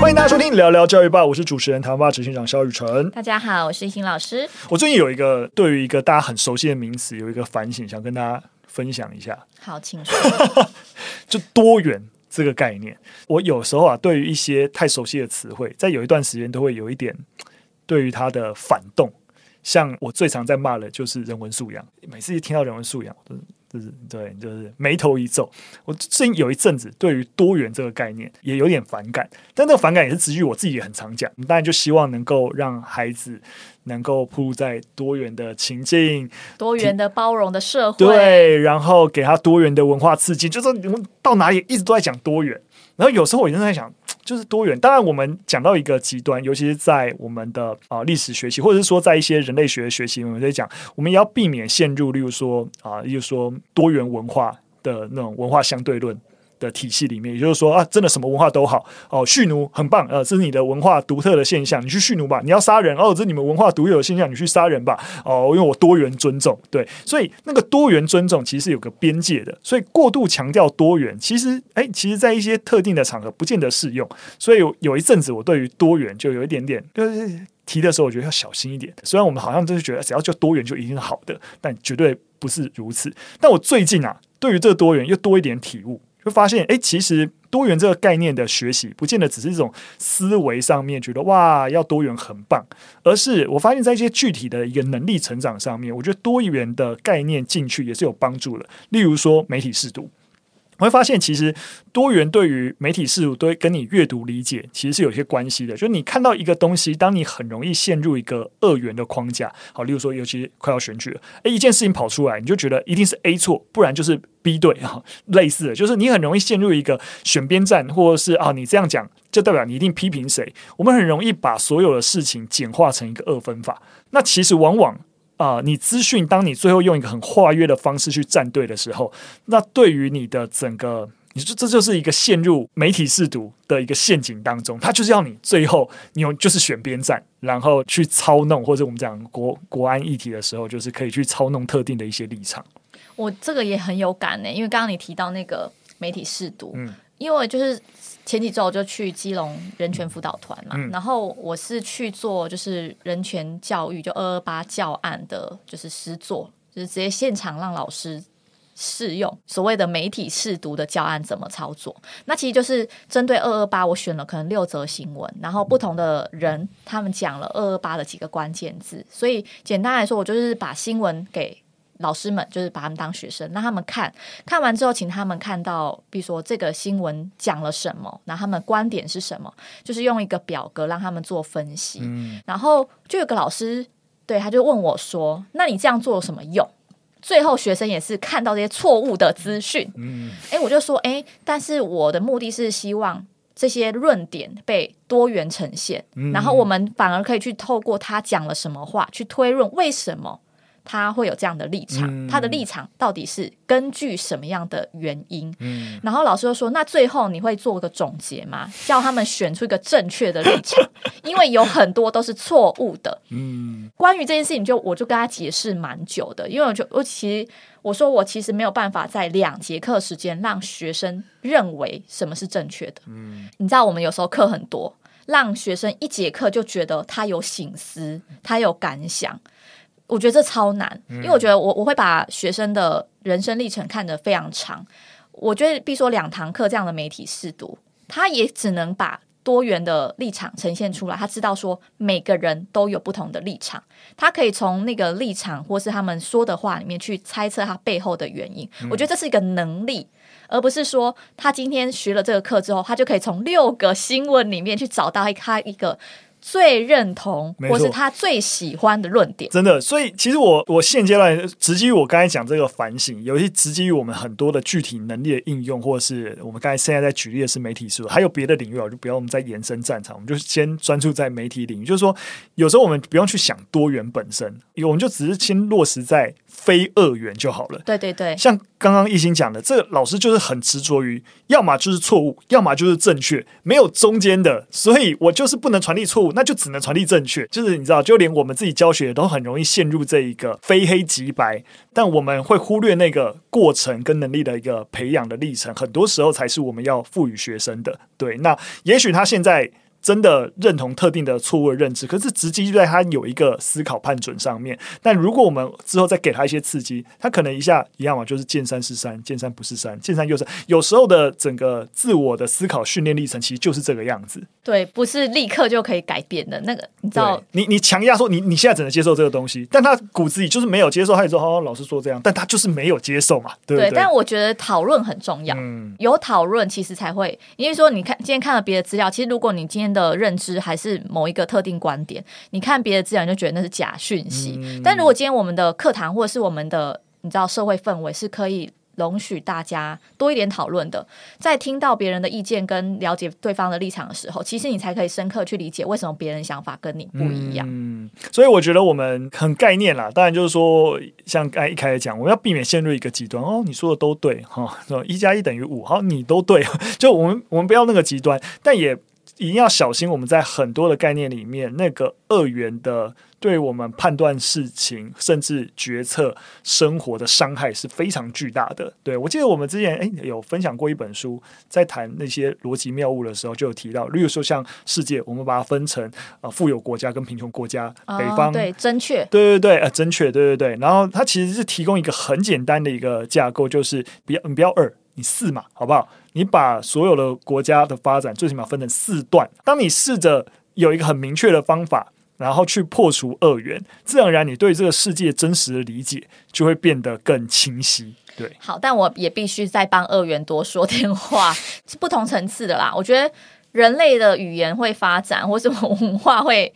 欢迎大家收听聊聊教育吧，我是主持人台湾吧执行长肖雨辰。大家好，我是欣老师。我最近有一个对于一个大家很熟悉的名词有一个反省，想跟大家分享一下。好，请说。就多元这个概念，我有时候啊，对于一些太熟悉的词汇，在有一段时间都会有一点对于它的反动。像我最常在骂的，就是人文素养。每次一听到人文素养。就是对，就是眉头一皱。我最近有一阵子对于多元这个概念也有点反感，但这个反感也是基于我自己也很常讲。当然就希望能够让孩子能够暴露在多元的情境、多元的包容的社会，对，然后给他多元的文化刺激。就是你们到哪里一直都在讲多元，然后有时候我就在想。就是多元，当然我们讲到一个极端，尤其是在我们的啊历史学习，或者是说在一些人类学的学习，我们在讲，我们也要避免陷入，例如说啊，例如说多元文化的那种文化相对论。的体系里面，也就是说啊，真的什么文化都好哦，蓄奴很棒，呃，这是你的文化独特的现象，你去蓄奴吧。你要杀人哦，这是你们文化独有的现象，你去杀人吧。哦，因为我多元尊重，对，所以那个多元尊重其实有个边界的，所以过度强调多元，其实哎，其实在一些特定的场合不见得适用。所以有一阵子，我对于多元就有一点点，就是提的时候，我觉得要小心一点。虽然我们好像就是觉得只要叫多元就一定是好的，但绝对不是如此。但我最近啊，对于这个多元又多一点体悟。就发现，哎，其实多元这个概念的学习，不见得只是一种思维上面觉得哇，要多元很棒，而是我发现在一些具体的一个能力成长上面，我觉得多元的概念进去也是有帮助的。例如说，媒体识读。我会发现，其实多元对于媒体识读，对跟你阅读理解，其实是有些关系的。就是你看到一个东西，当你很容易陷入一个二元的框架，好，例如说，尤其快要选举了，诶，一件事情跑出来，你就觉得一定是 A 错，不然就是 B 对啊，类似的，就是你很容易陷入一个选边站，或者是啊，你这样讲就代表你一定批评谁。我们很容易把所有的事情简化成一个二分法，那其实往往。啊、呃，你资讯，当你最后用一个很化约的方式去站队的时候，那对于你的整个，你说这就是一个陷入媒体试读的一个陷阱当中，他就是要你最后你用就是选边站，然后去操弄，或者我们讲国国安议题的时候，就是可以去操弄特定的一些立场。我这个也很有感呢，因为刚刚你提到那个媒体试读，嗯，因为就是。前几周就去基隆人权辅导团嘛，嗯、然后我是去做就是人权教育，就二二八教案的，就是师作，就是直接现场让老师试用所谓的媒体试读的教案怎么操作。那其实就是针对二二八，我选了可能六则新闻，然后不同的人他们讲了二二八的几个关键字，所以简单来说，我就是把新闻给。老师们就是把他们当学生，让他们看看完之后，请他们看到，比如说这个新闻讲了什么，然后他们观点是什么，就是用一个表格让他们做分析。嗯，然后就有个老师，对，他就问我说：“那你这样做有什么用？”最后学生也是看到这些错误的资讯。嗯，诶，我就说，诶，但是我的目的是希望这些论点被多元呈现，嗯，然后我们反而可以去透过他讲了什么话去推论为什么。他会有这样的立场，嗯、他的立场到底是根据什么样的原因？嗯、然后老师就说：“那最后你会做个总结吗？叫他们选出一个正确的立场，因为有很多都是错误的。”嗯，关于这件事情就，就我就跟他解释蛮久的，因为我就我其实我说我其实没有办法在两节课时间让学生认为什么是正确的。嗯，你知道我们有时候课很多，让学生一节课就觉得他有醒思，他有感想。我觉得这超难，因为我觉得我我会把学生的人生历程看得非常长。我觉得，比如说两堂课这样的媒体试读，他也只能把多元的立场呈现出来。他知道说每个人都有不同的立场，他可以从那个立场或是他们说的话里面去猜测他背后的原因。我觉得这是一个能力，而不是说他今天学了这个课之后，他就可以从六个新闻里面去找到他一个。最认同或是他最喜欢的论点，真的。所以其实我我现阶段直基于我刚才讲这个反省，尤其直基于我们很多的具体能力的应用，或者是我们刚才现在在举例的是媒体识读，还有别的领域啊，就不要我们再延伸战场，我们就先专注在媒体领域。就是说，有时候我们不用去想多元本身，我们就只是先落实在非二元就好了。对对对，像刚刚一心讲的，这个老师就是很执着于，要么就是错误，要么就是正确，没有中间的。所以我就是不能传递错误，那就只能传递正确。就是你知道，就连我们自己教学都很容易陷入这一个非黑即白，但我们会忽略那个过程跟能力的一个培养的历程，很多时候才是我们要赋予学生的。对，那也许他现在。真的认同特定的错误的认知，可是直击就在他有一个思考判准上面。但如果我们之后再给他一些刺激，他可能一下一样嘛，就是见山是山，见山不是山，见山又山。有时候的整个自我的思考训练历程，其实就是这个样子。对，不是立刻就可以改变的那个，你知道？你你强压说你你现在只能接受这个东西，但他骨子里就是没有接受。他也说好，老师说这样，但他就是没有接受嘛，对不对？对，但我觉得讨论很重要，嗯，有讨论其实才会，因为说你看今天看了别的资料，其实如果你今天的认知还还是某一个特定观点，你看别的资料就觉得那是假讯息。嗯、但如果今天我们的课堂或者是我们的你知道社会氛围是可以容许大家多一点讨论的，在听到别人的意见跟了解对方的立场的时候，其实你才可以深刻去理解为什么别人想法跟你不一样。嗯，所以我觉得我们很概念啦，当然就是说，像刚才一开始讲，我们要避免陷入一个极端哦，你说的都对哈，一加一等于五，好，你都对，就我们我们不要那个极端，但也。一定要小心，我们在很多的概念里面，那个二元的对我们判断事情，甚至决策生活的伤害是非常巨大的。对，我记得我们之前诶有分享过一本书，在谈那些逻辑谬误的时候，就有提到，例如说像世界，我们把它分成啊富有国家跟贫穷国家，哦、北方对正确，对对对，呃正确，对对对。然后它其实是提供一个很简单的一个架构，就是不要你不要二，你四嘛，好不好？你把所有的国家的发展最起码分成四段。当你试着有一个很明确的方法，然后去破除二元，自然而然你对这个世界真实的理解就会变得更清晰。对，好，但我也必须再帮二元多说点话，是不同层次的啦。我觉得人类的语言会发展，或是文化会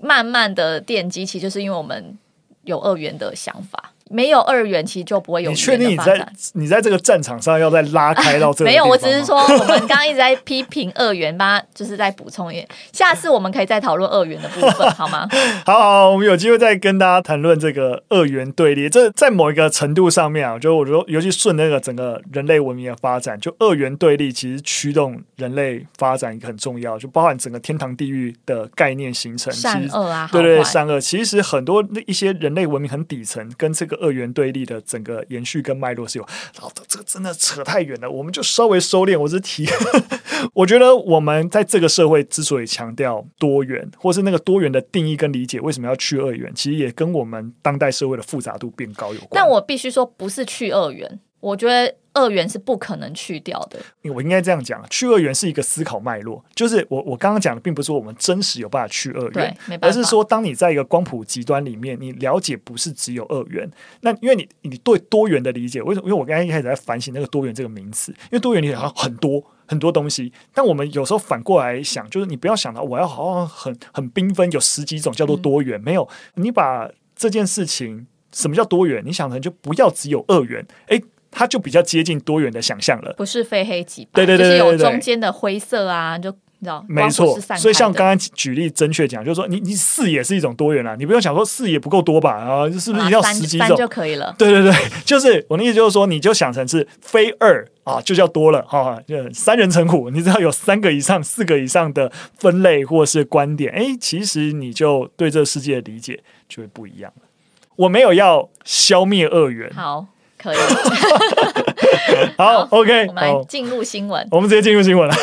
慢慢的奠基，其实就是因为我们有二元的想法。没有二元，其实就不会有。你确定你在你在这个战场上要再拉开到这个？没有，我只是说我们刚刚一直在批评二元吧，就是在补充一点。下次我们可以再讨论二元的部分，好吗？好 好，我们有机会再跟大家谈论这个二元对立。这在某一个程度上面啊，就我觉得，尤其顺那个整个人类文明的发展，就二元对立其实驱动人类发展一个很重要，就包含整个天堂地狱的概念形成。善恶啊，对对，善恶。其实很多那一些人类文明很底层跟这个。二元对立的整个延续跟脉络是有，然后这个真的扯太远了，我们就稍微收敛。我是提，我觉得我们在这个社会之所以强调多元，或是那个多元的定义跟理解，为什么要去二元，其实也跟我们当代社会的复杂度变高有关。但我必须说，不是去二元。我觉得二元是不可能去掉的。我应该这样讲，去二元是一个思考脉络。就是我我刚刚讲的，并不是说我们真实有办法去二元，而是说当你在一个光谱极端里面，你了解不是只有二元。那因为你你对多元的理解，为什么？因为我刚才一开始在反省那个多元这个名词，因为多元里好像很多很多东西。但我们有时候反过来想，就是你不要想到我要好像很很缤纷，有十几种叫做多元，嗯、没有。你把这件事情什么叫多元？你想成就不要只有二元，诶。它就比较接近多元的想象了，不是非黑即白，对对对，对，对，对，就是有中间的灰色啊，就你知道，没错。所以像刚刚举例正确讲，就是说你你四也是一种多元啊，你不用想说四也不够多吧，然后是不是你要十几种就可以了？对对对，就是我的意思就是说，你就想成是非二啊，就叫多了哈、啊，就三人成虎，你只要有三个以上、四个以上的分类或是观点，哎，其实你就对这个世界的理解就会不一样了。我没有要消灭二元，好。可以，好，好，OK，我们来进入新闻。我们直接进入新闻了。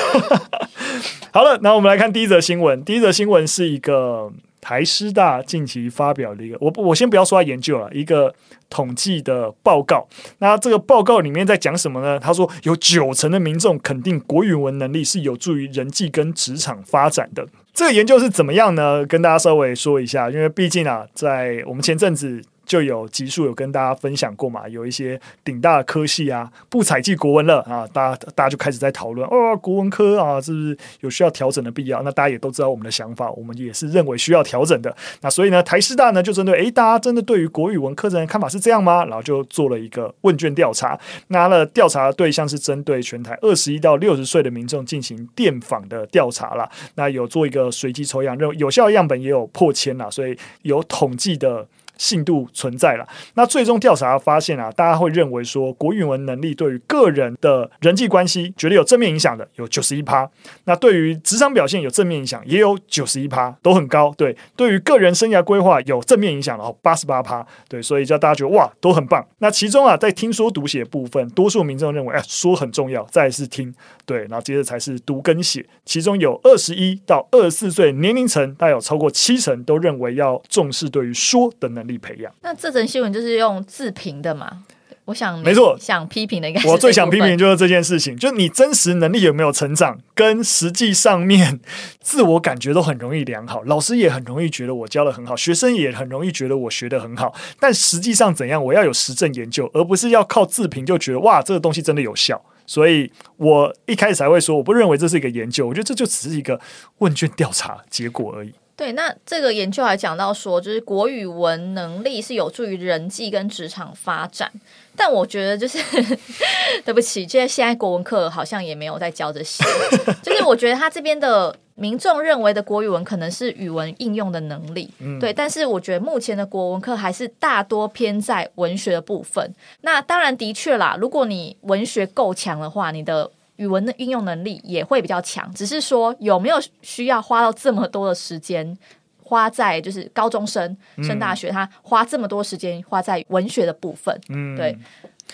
好了，那我们来看第一则新闻。第一则新闻是一个台师大近期发表的一个，我我先不要说他研究了，一个统计的报告。那这个报告里面在讲什么呢？他说有九成的民众肯定国语文能力是有助于人际跟职场发展的。这个研究是怎么样呢？跟大家稍微说一下，因为毕竟啊，在我们前阵子。就有集数有跟大家分享过嘛，有一些顶大的科系啊，不采计国文了啊，大家大家就开始在讨论哦，国文科啊，是不是有需要调整的必要？那大家也都知道我们的想法，我们也是认为需要调整的。那所以呢，台师大呢就针对，诶，大家真的对于国语文课程的看法是这样吗？然后就做了一个问卷调查，拿了调查对象是针对全台二十一到六十岁的民众进行电访的调查啦。那有做一个随机抽样，有有效样本也有破千啦，所以有统计的。信度存在了。那最终调查发现啊，大家会认为说国语文能力对于个人的人际关系绝对有正面影响的，有九十一趴。那对于职场表现有正面影响，也有九十一趴，都很高。对，对于个人生涯规划有正面影响的哦，八十八趴。对，所以叫大家觉得哇，都很棒。那其中啊，在听说读写部分，多数民众认为哎，说很重要，再是听，对，然后接着才是读跟写。其中有二十一到二十四岁年龄层，大概有超过七成都认为要重视对于说的能力培养。那这则新闻就是用自评的嘛？我想没错，想批评的应该我最想批评就是这件事情，就是你真实能力有没有成长，跟实际上面 自我感觉都很容易良好，老师也很容易觉得我教的很好，学生也很容易觉得我学的很好，但实际上怎样，我要有实证研究，而不是要靠自评就觉得哇，这个东西真的有效。所以我一开始才会说，我不认为这是一个研究，我觉得这就只是一个问卷调查结果而已。对，那这个研究还讲到说，就是国语文能力是有助于人际跟职场发展。但我觉得就是 对不起，现在现在国文课好像也没有在教这些。就是我觉得他这边的民众认为的国语文可能是语文应用的能力，嗯、对。但是我觉得目前的国文课还是大多偏在文学的部分。那当然的确啦，如果你文学够强的话，你的。语文的应用能力也会比较强，只是说有没有需要花到这么多的时间花在就是高中生升大学，他花这么多时间花在文学的部分，嗯，对，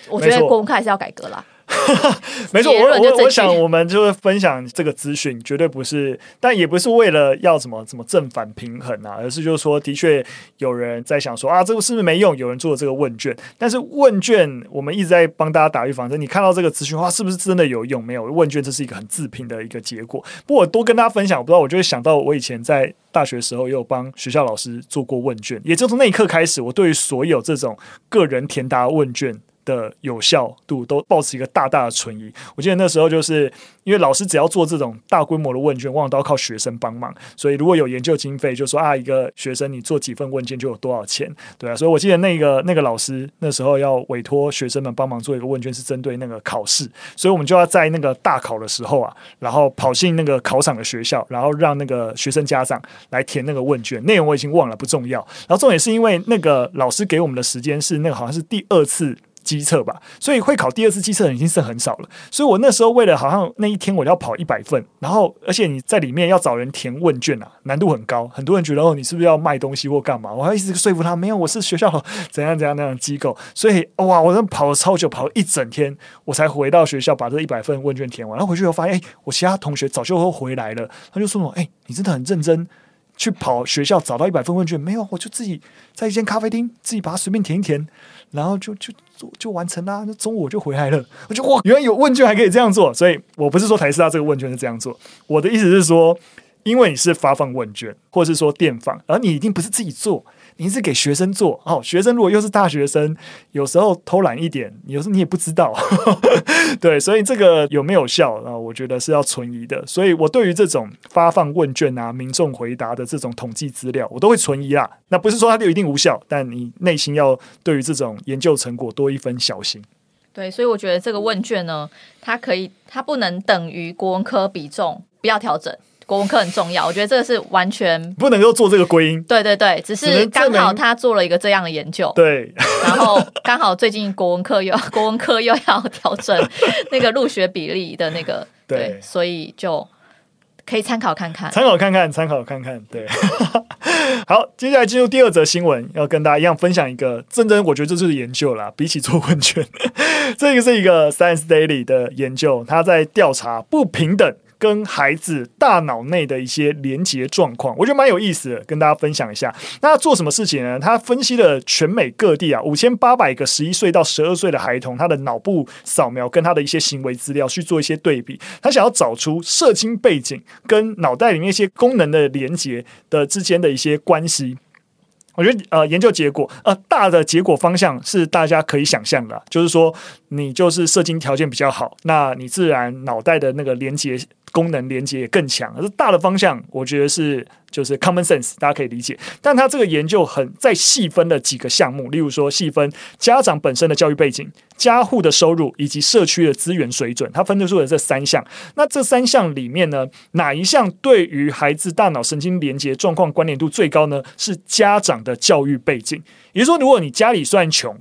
我觉得国文课还是要改革啦。没错，我我我想我们就是分享这个资讯，绝对不是，但也不是为了要什么什么正反平衡啊，而是就是说，的确有人在想说啊，这个是不是没用？有人做了这个问卷，但是问卷我们一直在帮大家打预防针。你看到这个资讯，话，是不是真的有用？没有，问卷这是一个很自评的一个结果。不过我多跟大家分享，我不知道，我就会想到我以前在大学的时候也有帮学校老师做过问卷，也就从那一刻开始，我对于所有这种个人填答问卷。的有效度都保持一个大大的存疑。我记得那时候就是因为老师只要做这种大规模的问卷，往往都要靠学生帮忙，所以如果有研究经费，就说啊，一个学生你做几份问卷就有多少钱，对啊。所以我记得那个那个老师那时候要委托学生们帮忙做一个问卷，是针对那个考试，所以我们就要在那个大考的时候啊，然后跑进那个考场的学校，然后让那个学生家长来填那个问卷，内容我已经忘了，不重要。然后重点是因为那个老师给我们的时间是那个好像是第二次。基测吧，所以会考第二次基测已经是很少了。所以我那时候为了好像那一天我要跑一百份，然后而且你在里面要找人填问卷啊，难度很高。很多人觉得哦，你是不是要卖东西或干嘛？我还一直说服他，没有，我是学校怎样怎样那样的机构。所以哇，我那跑了超久，跑了一整天，我才回到学校把这一百份问卷填完。然后回去以后发现，哎，我其他同学早就都回来了。他就说我，哎，你真的很认真。去跑学校找到一百份问卷没有？我就自己在一间咖啡厅自己把它随便填一填，然后就就就就完成啦。那中午我就回来了。我就哇，原来有问卷还可以这样做。所以我不是说台师大这个问卷是这样做，我的意思是说，因为你是发放问卷，或者是说电访，而你一定不是自己做。你是给学生做哦，学生如果又是大学生，有时候偷懒一点，有时候你也不知道，对，所以这个有没有效啊？我觉得是要存疑的。所以我对于这种发放问卷啊、民众回答的这种统计资料，我都会存疑啊。那不是说它就一定无效，但你内心要对于这种研究成果多一分小心。对，所以我觉得这个问卷呢，它可以，它不能等于国文科比重，不要调整。国文课很重要，我觉得这个是完全不能够做这个归因。对对对，只是刚好他做了一个这样的研究。对，然后刚好最近国文课又要 国文课又要调整 那个入学比例的那个，对，对，所以就可以参考看看，参考看看，参考看看。对，好，接下来进入第二则新闻，要跟大家一样分享一个真正，我觉得这就是研究啦，比起做问卷，这个是一个 Science Daily 的研究，他在调查不平等。跟孩子大脑内的一些连接状况，我觉得蛮有意思的，跟大家分享一下。那做什么事情呢？他分析了全美各地啊五千八百个十一岁到十二岁的孩童，他的脑部扫描跟他的一些行为资料去做一些对比。他想要找出射精背景跟脑袋里面一些功能的连接的之间的一些关系。我觉得呃，研究结果呃，大的结果方向是大家可以想象的，就是说你就是射精条件比较好，那你自然脑袋的那个连接功能连接也更强。而大的方向，我觉得是就是 common sense，大家可以理解。但他这个研究很再细分了几个项目，例如说细分家长本身的教育背景、家户的收入以及社区的资源水准，他分得出了这三项。那这三项里面呢，哪一项对于孩子大脑神经连接状况关联度最高呢？是家长的教育背景。也就是说，如果你家里虽然穷，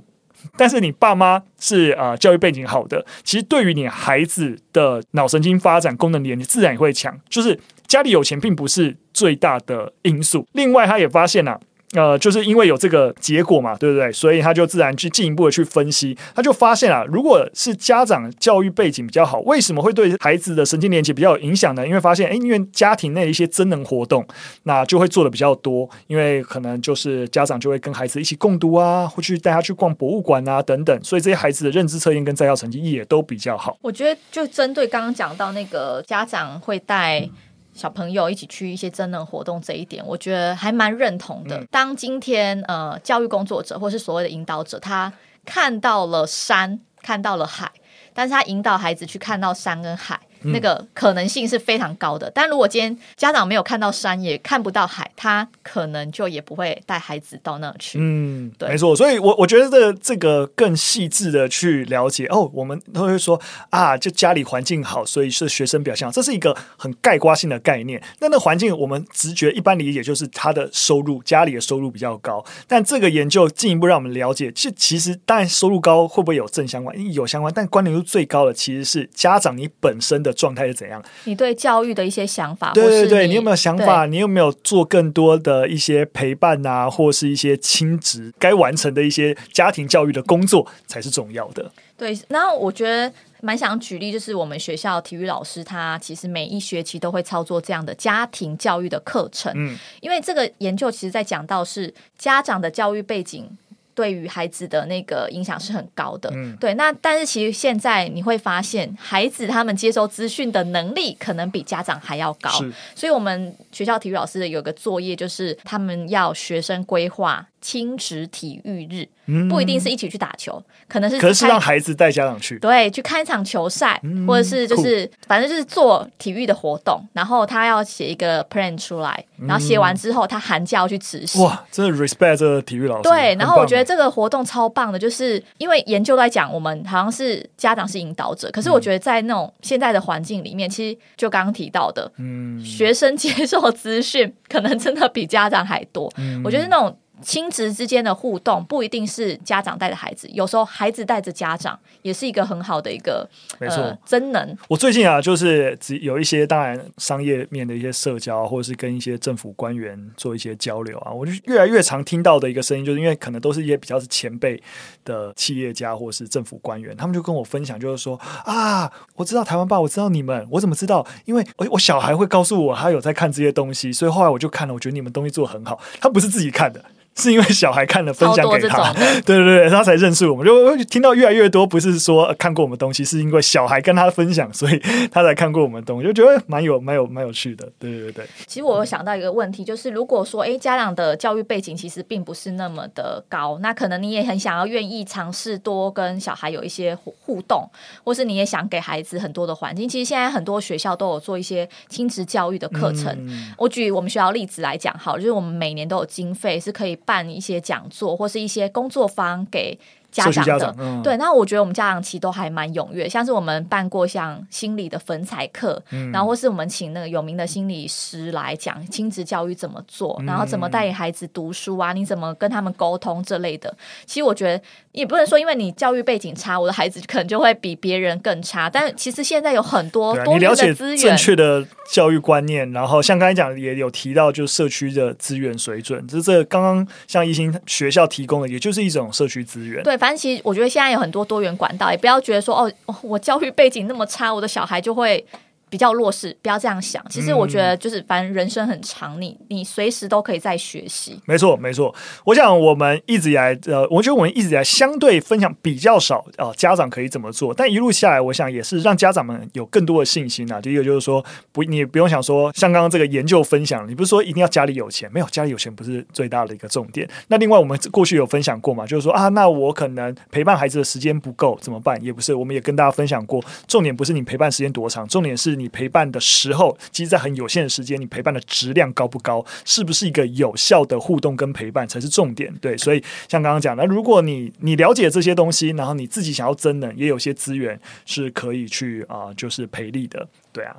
但是你爸妈是啊教育背景好的，其实对于你孩子的脑神经发展功能点，你自然也会强。就是家里有钱并不是最大的因素。另外，他也发现啊。呃，就是因为有这个结果嘛，对不对？所以他就自然去进一步的去分析，他就发现啊，如果是家长教育背景比较好，为什么会对孩子的神经连接比较有影响呢？因为发现，诶，因为家庭内的一些增能活动，那就会做的比较多，因为可能就是家长就会跟孩子一起共读啊，或去带他去逛博物馆啊等等，所以这些孩子的认知测验跟在校成绩也都比较好。我觉得就针对刚刚讲到那个家长会带。嗯小朋友一起去一些真人活动这一点，我觉得还蛮认同的。当今天呃，教育工作者或是所谓的引导者，他看到了山，看到了海，但是他引导孩子去看到山跟海。那个可能性是非常高的，但如果今天家长没有看到山，也看不到海，他可能就也不会带孩子到那去。嗯，对，没错。所以我，我我觉得这个这个更细致的去了解哦，我们都会说啊，就家里环境好，所以是学生表现好，这是一个很概括性的概念。那那环境，我们直觉一般理解就是他的收入，家里的收入比较高。但这个研究进一步让我们了解，其其实当然收入高会不会有正相关？有相关，但关联度最高的其实是家长你本身的。状态是怎样？你对教育的一些想法，对对对，你，你有没有想法？你有没有做更多的一些陪伴啊，或是一些亲职该完成的一些家庭教育的工作才是重要的。对，然后我觉得蛮想举例，就是我们学校体育老师他其实每一学期都会操作这样的家庭教育的课程。嗯，因为这个研究其实在讲到是家长的教育背景。对于孩子的那个影响是很高的，嗯，对。那但是其实现在你会发现，孩子他们接收资讯的能力可能比家长还要高，所以我们学校体育老师有个作业，就是他们要学生规划。亲职体育日不一定是一起去打球，嗯、可能是可是让孩子带家长去，对，去看一场球赛，嗯、或者是就是反正就是做体育的活动，然后他要写一个 plan 出来，然后写完之后他寒假要去执行。哇，真的 respect 这个体育老师。对，然后我觉得这个活动超棒的，就是因为研究在讲我们好像是家长是引导者，可是我觉得在那种现在的环境里面，其实就刚刚提到的，嗯，学生接受资讯可能真的比家长还多。嗯、我觉得那种。亲子之间的互动不一定是家长带着孩子，有时候孩子带着家长也是一个很好的一个没错、呃、真能。我最近啊，就是只有一些当然商业面的一些社交，或者是跟一些政府官员做一些交流啊，我就越来越常听到的一个声音，就是因为可能都是一些比较是前辈的企业家或者是政府官员，他们就跟我分享，就是说啊，我知道台湾爸，我知道你们，我怎么知道？因为我我小孩会告诉我他有在看这些东西，所以后来我就看了，我觉得你们东西做的很好，他不是自己看的。是因为小孩看了分享给他，对对对，他才认识我们。就听到越来越多，不是说看过我们东西，是因为小孩跟他分享，所以 他才看过我们东西，就觉得蛮有、蛮有、蛮有趣的。对对对。其实我有想到一个问题，就是如果说，哎，家长的教育背景其实并不是那么的高，那可能你也很想要、愿意尝试多跟小孩有一些互动，或是你也想给孩子很多的环境。其实现在很多学校都有做一些亲子教育的课程。嗯、我举我们学校例子来讲，好，就是我们每年都有经费是可以。办一些讲座或是一些工作坊给。家长的家长、嗯、对，那我觉得我们家长其实都还蛮踊跃，像是我们办过像心理的粉彩课，嗯、然后或是我们请那个有名的心理师来讲亲子教育怎么做，嗯、然后怎么带领孩子读书啊，你怎么跟他们沟通这类的。其实我觉得也不能说因为你教育背景差，我的孩子可能就会比别人更差。但其实现在有很多多元的资源，正确的教育观念，然后像刚才讲也有提到，就是社区的资源水准，就是这刚刚像一心学校提供的，也就是一种社区资源。对。反正其实我觉得现在有很多多元管道，也不要觉得说哦，我教育背景那么差，我的小孩就会。比较弱势，不要这样想。其实我觉得，就是反正人生很长，你你随时都可以在学习。没错，没错。我想我们一直以来，呃，我觉得我们一直以来相对分享比较少啊、呃，家长可以怎么做。但一路下来，我想也是让家长们有更多的信心啊。第一个就是说，不，你不用想说，像刚刚这个研究分享，你不是说一定要家里有钱，没有家里有钱不是最大的一个重点。那另外，我们过去有分享过嘛，就是说啊，那我可能陪伴孩子的时间不够怎么办？也不是，我们也跟大家分享过，重点不是你陪伴时间多长，重点是你。你陪伴的时候，其实，在很有限的时间，你陪伴的质量高不高，是不是一个有效的互动跟陪伴才是重点。对，所以像刚刚讲的，如果你你了解这些东西，然后你自己想要增能，也有些资源是可以去啊、就是培力的。对啊，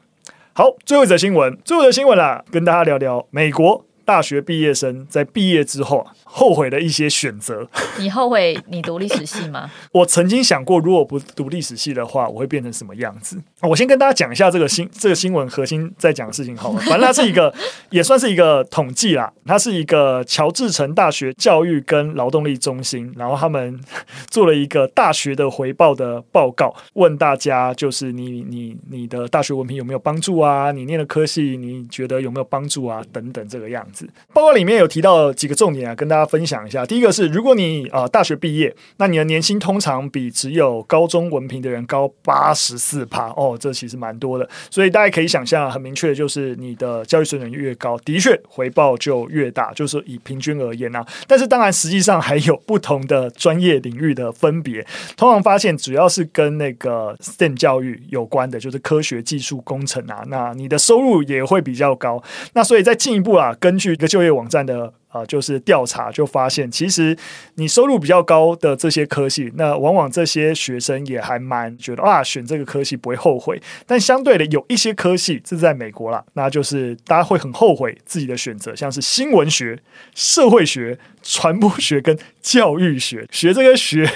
好，最后一则新闻，最后一则新闻啦，跟大家聊聊美国大学毕业生在毕业之后啊。后悔的一些选择，你后悔你读历史系吗？我曾经想过，如果不读历史系的话，我会变成什么样子？我先跟大家讲一下这个新这个新闻核心在讲的事情好了。反正它是一个，也算是一个统计啦。它是一个乔治城大学教育跟劳动力中心，然后他们 做了一个大学的回报的报告，问大家就是你你你的大学文凭有没有帮助啊？你念的科系你觉得有没有帮助啊？等等这个样子。报告里面有提到几个重点啊，跟大家。分享一下，第一个是，如果你啊、呃、大学毕业，那你的年薪通常比只有高中文凭的人高八十四趴哦，这其实蛮多的。所以大家可以想象，很明确的就是你的教育水准越高，的确回报就越大，就是以平均而言啊。但是当然，实际上还有不同的专业领域的分别。通常发现，主要是跟那个 STEM 教育有关的，就是科学、技术、工程啊，那你的收入也会比较高。那所以再进一步啊，根据去一个就业网站的。啊，就是调查就发现，其实你收入比较高的这些科系，那往往这些学生也还蛮觉得啊，选这个科系不会后悔。但相对的，有一些科系这是在美国啦，那就是大家会很后悔自己的选择，像是新闻学、社会学、传播学跟教育学，学这个学。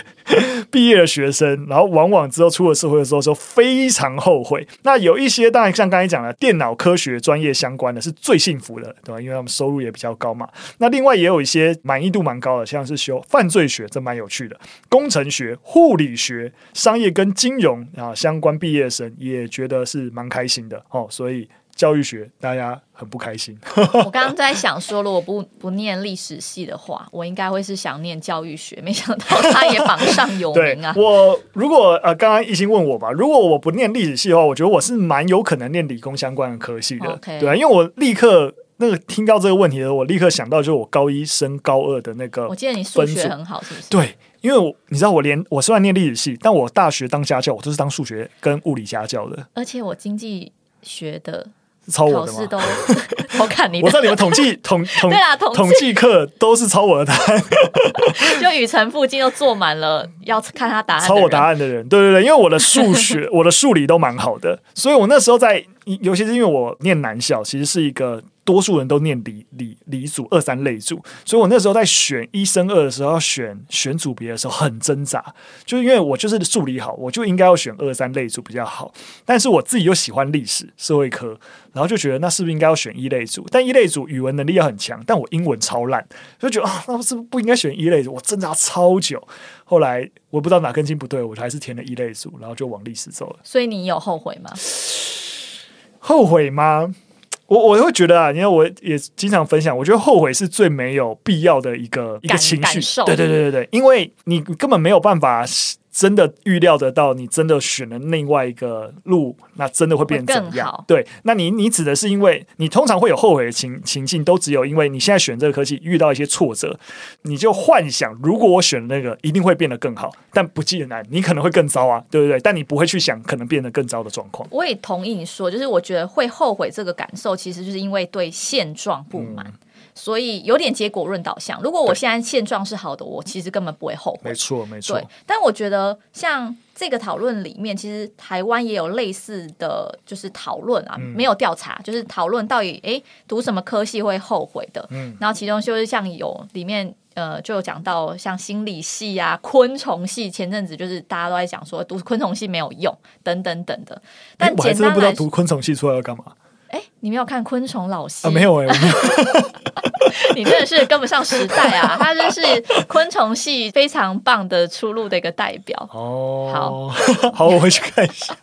毕业的学生，然后往往之后出了社会的时候，说非常后悔。那有一些当然像刚才讲的电脑科学专业相关的，是最幸福的，对吧？因为他们收入也比较高嘛。那另外也有一些满意度蛮高的，像是修犯罪学，这蛮有趣的。工程学、护理学、商业跟金融啊相关毕业生也觉得是蛮开心的哦，所以。教育学大家很不开心。我刚刚在想说，如果不不念历史系的话，我应该会是想念教育学。没想到他也榜上有名啊！我如果呃，刚刚一心问我吧，如果我不念历史系的话，我觉得我是蛮有可能念理工相关的科系的。对啊，因为我立刻那个听到这个问题的时候，我立刻想到就是我高一升高二的那个。我记得你数学很好，是不是？对，因为我你知道，我连我虽然念历史系，但我大学当家教，我都是当数学跟物理家教的。而且我经济学的。抄我的吗？都 我看你，我知道你们统计 统统对啊，统统计课都是抄我的答案，就雨辰附近又坐满了要看他答案、抄我答案的人。对对对，因为我的数学、我的数理都蛮好的，所以我那时候在，尤其是因为我念男校，其实是一个。多数人都念理理理组二三类组，所以我那时候在选一升二的时候，要选选组别的时候很挣扎，就是因为我就是数理好，我就应该要选二三类组比较好，但是我自己又喜欢历史社会科，然后就觉得那是不是应该要选一类组？但一类组语文能力要很强，但我英文超烂，就觉得啊，那是不是不应该选一类组？我挣扎超久，后来我不知道哪根筋不对，我还是填了一类组，然后就往历史走了。所以你有后悔吗？后悔吗？我我会觉得啊，因为我也经常分享，我觉得后悔是最没有必要的一个一个情绪。对对对对对，因为你根本没有办法。真的预料得到，你真的选了另外一个路，那真的会变成怎么样？对，那你你指的是因为你通常会有后悔的情情境，都只有因为你现在选这个科技遇到一些挫折，你就幻想如果我选那个一定会变得更好，但不尽然，你可能会更糟啊，对不对？但你不会去想可能变得更糟的状况。我也同意你说，就是我觉得会后悔这个感受，其实就是因为对现状不满。嗯所以有点结果论导向。如果我现在现状是好的，我其实根本不会后悔。没错，没错。对，但我觉得像这个讨论里面，其实台湾也有类似的就是讨论啊，嗯、没有调查，就是讨论到底诶读什么科系会后悔的。嗯，然后其中就是像有里面呃就有讲到像心理系啊、昆虫系，前阵子就是大家都在讲说读昆虫系没有用等等等的。但简单来说，我还真的不知道读昆虫系出来要干嘛。哎，你没有看昆虫老师啊？没有哎，你真的是跟不上时代啊！他就是昆虫系非常棒的出路的一个代表哦。好，好，我回去看一下。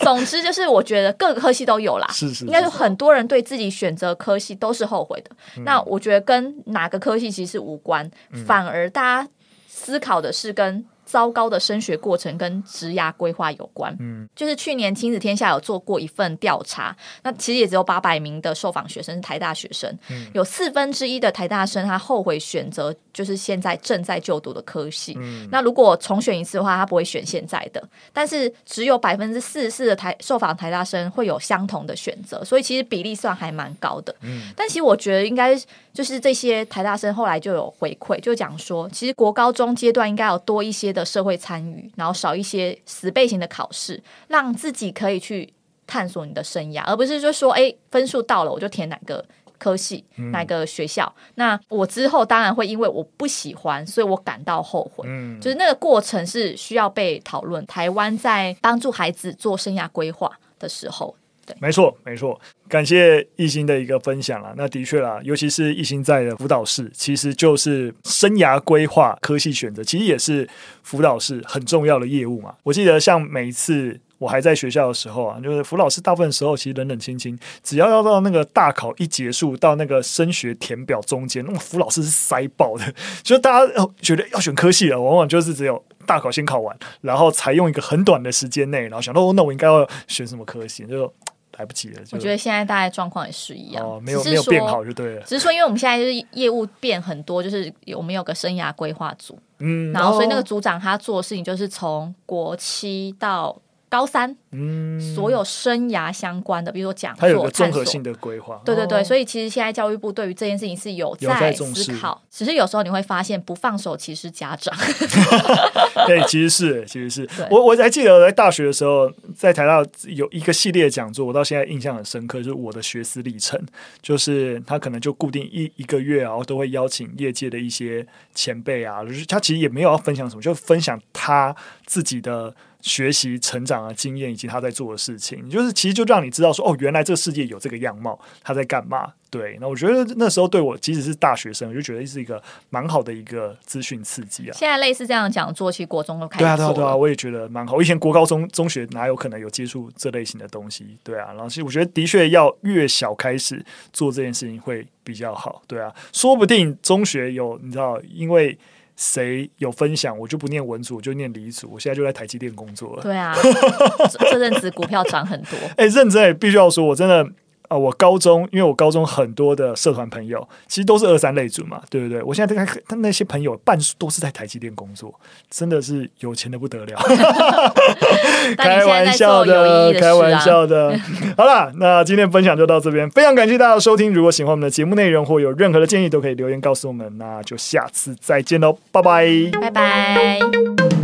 总之就是，我觉得各个科系都有啦，是是，是，应该是很多人对自己选择科系都是后悔的。嗯、那我觉得跟哪个科系其实无关，嗯、反而大家思考的是跟。糟糕的升学过程跟职涯规划有关。嗯，就是去年亲子天下有做过一份调查，那其实也只有八百名的受访学生是台大学生，嗯、有四分之一的台大生他后悔选择就是现在正在就读的科系。嗯，那如果重选一次的话，他不会选现在的，但是只有百分之四十四的台受访台大生会有相同的选择，所以其实比例算还蛮高的。嗯，但其实我觉得应该就是这些台大生后来就有回馈，就讲说，其实国高中阶段应该有多一些的社会参与，然后少一些死背型的考试，让自己可以去探索你的生涯，而不是就说，哎，分数到了我就填哪个科系、哪个学校。嗯、那我之后当然会因为我不喜欢，所以我感到后悔。嗯，就是那个过程是需要被讨论。台湾在帮助孩子做生涯规划的时候。没错，没错，感谢艺兴的一个分享啊。那的确啦，尤其是艺兴在的辅导室，其实就是生涯规划、科系选择，其实也是辅导室很重要的业务嘛。我记得像每一次我还在学校的时候啊，就是辅导室大部分时候其实冷冷清清，只要要到那个大考一结束，到那个升学填表中间，那么辅导室是塞爆的，就大家觉得要选科系了，往往就是只有大考先考完，然后才用一个很短的时间内，然后想到哦，那我应该要选什么科系，就。来不及了，我觉得现在大概状况也是一样，哦、没有没有变好就对了。只是说，因为我们现在就是业务变很多，就是我们有个生涯规划组，嗯，然后所以那个组长他做的事情就是从国七到高三，嗯，所有生涯相关的，比如说讲座，他有个综合性的规划。对对对，所以其实现在教育部对于这件事情是有在思考，只是有时候你会发现不放手其实家长。对，其实是，其实是我我还记得在大学的时候，在台大有一个系列讲座，我到现在印象很深刻，就是我的学思历程，就是他可能就固定一一个月，然后都会邀请业界的一些前辈啊，就是他其实也没有要分享什么，就分享他自己的。学习成长的经验以及他在做的事情，就是其实就让你知道说，哦，原来这个世界有这个样貌，他在干嘛？对，那我觉得那时候对我，即使是大学生，我就觉得是一个蛮好的一个资讯刺激啊。现在类似这样讲座，其实国中都开始对啊，对啊，对啊，我也觉得蛮好。我以前国高中中学哪有可能有接触这类型的东西？对啊，然后其实我觉得的确要越小开始做这件事情会比较好。对啊，说不定中学有你知道，因为。谁有分享，我就不念文组，我就念理组。我现在就在台积电工作了。对啊，这阵子股票涨很多。哎、欸，认真欸必须要说，我真的。啊，我高中，因为我高中很多的社团朋友，其实都是二三类组嘛，对不对？我现在在看，他那些朋友半数都是在台积电工作，真的是有钱的不得了。开玩笑的，开玩笑的。好了，那今天分享就到这边，非常感谢大家的收听。如果喜欢我们的节目内容或有任何的建议，都可以留言告诉我们。那就下次再见喽，拜拜，拜拜。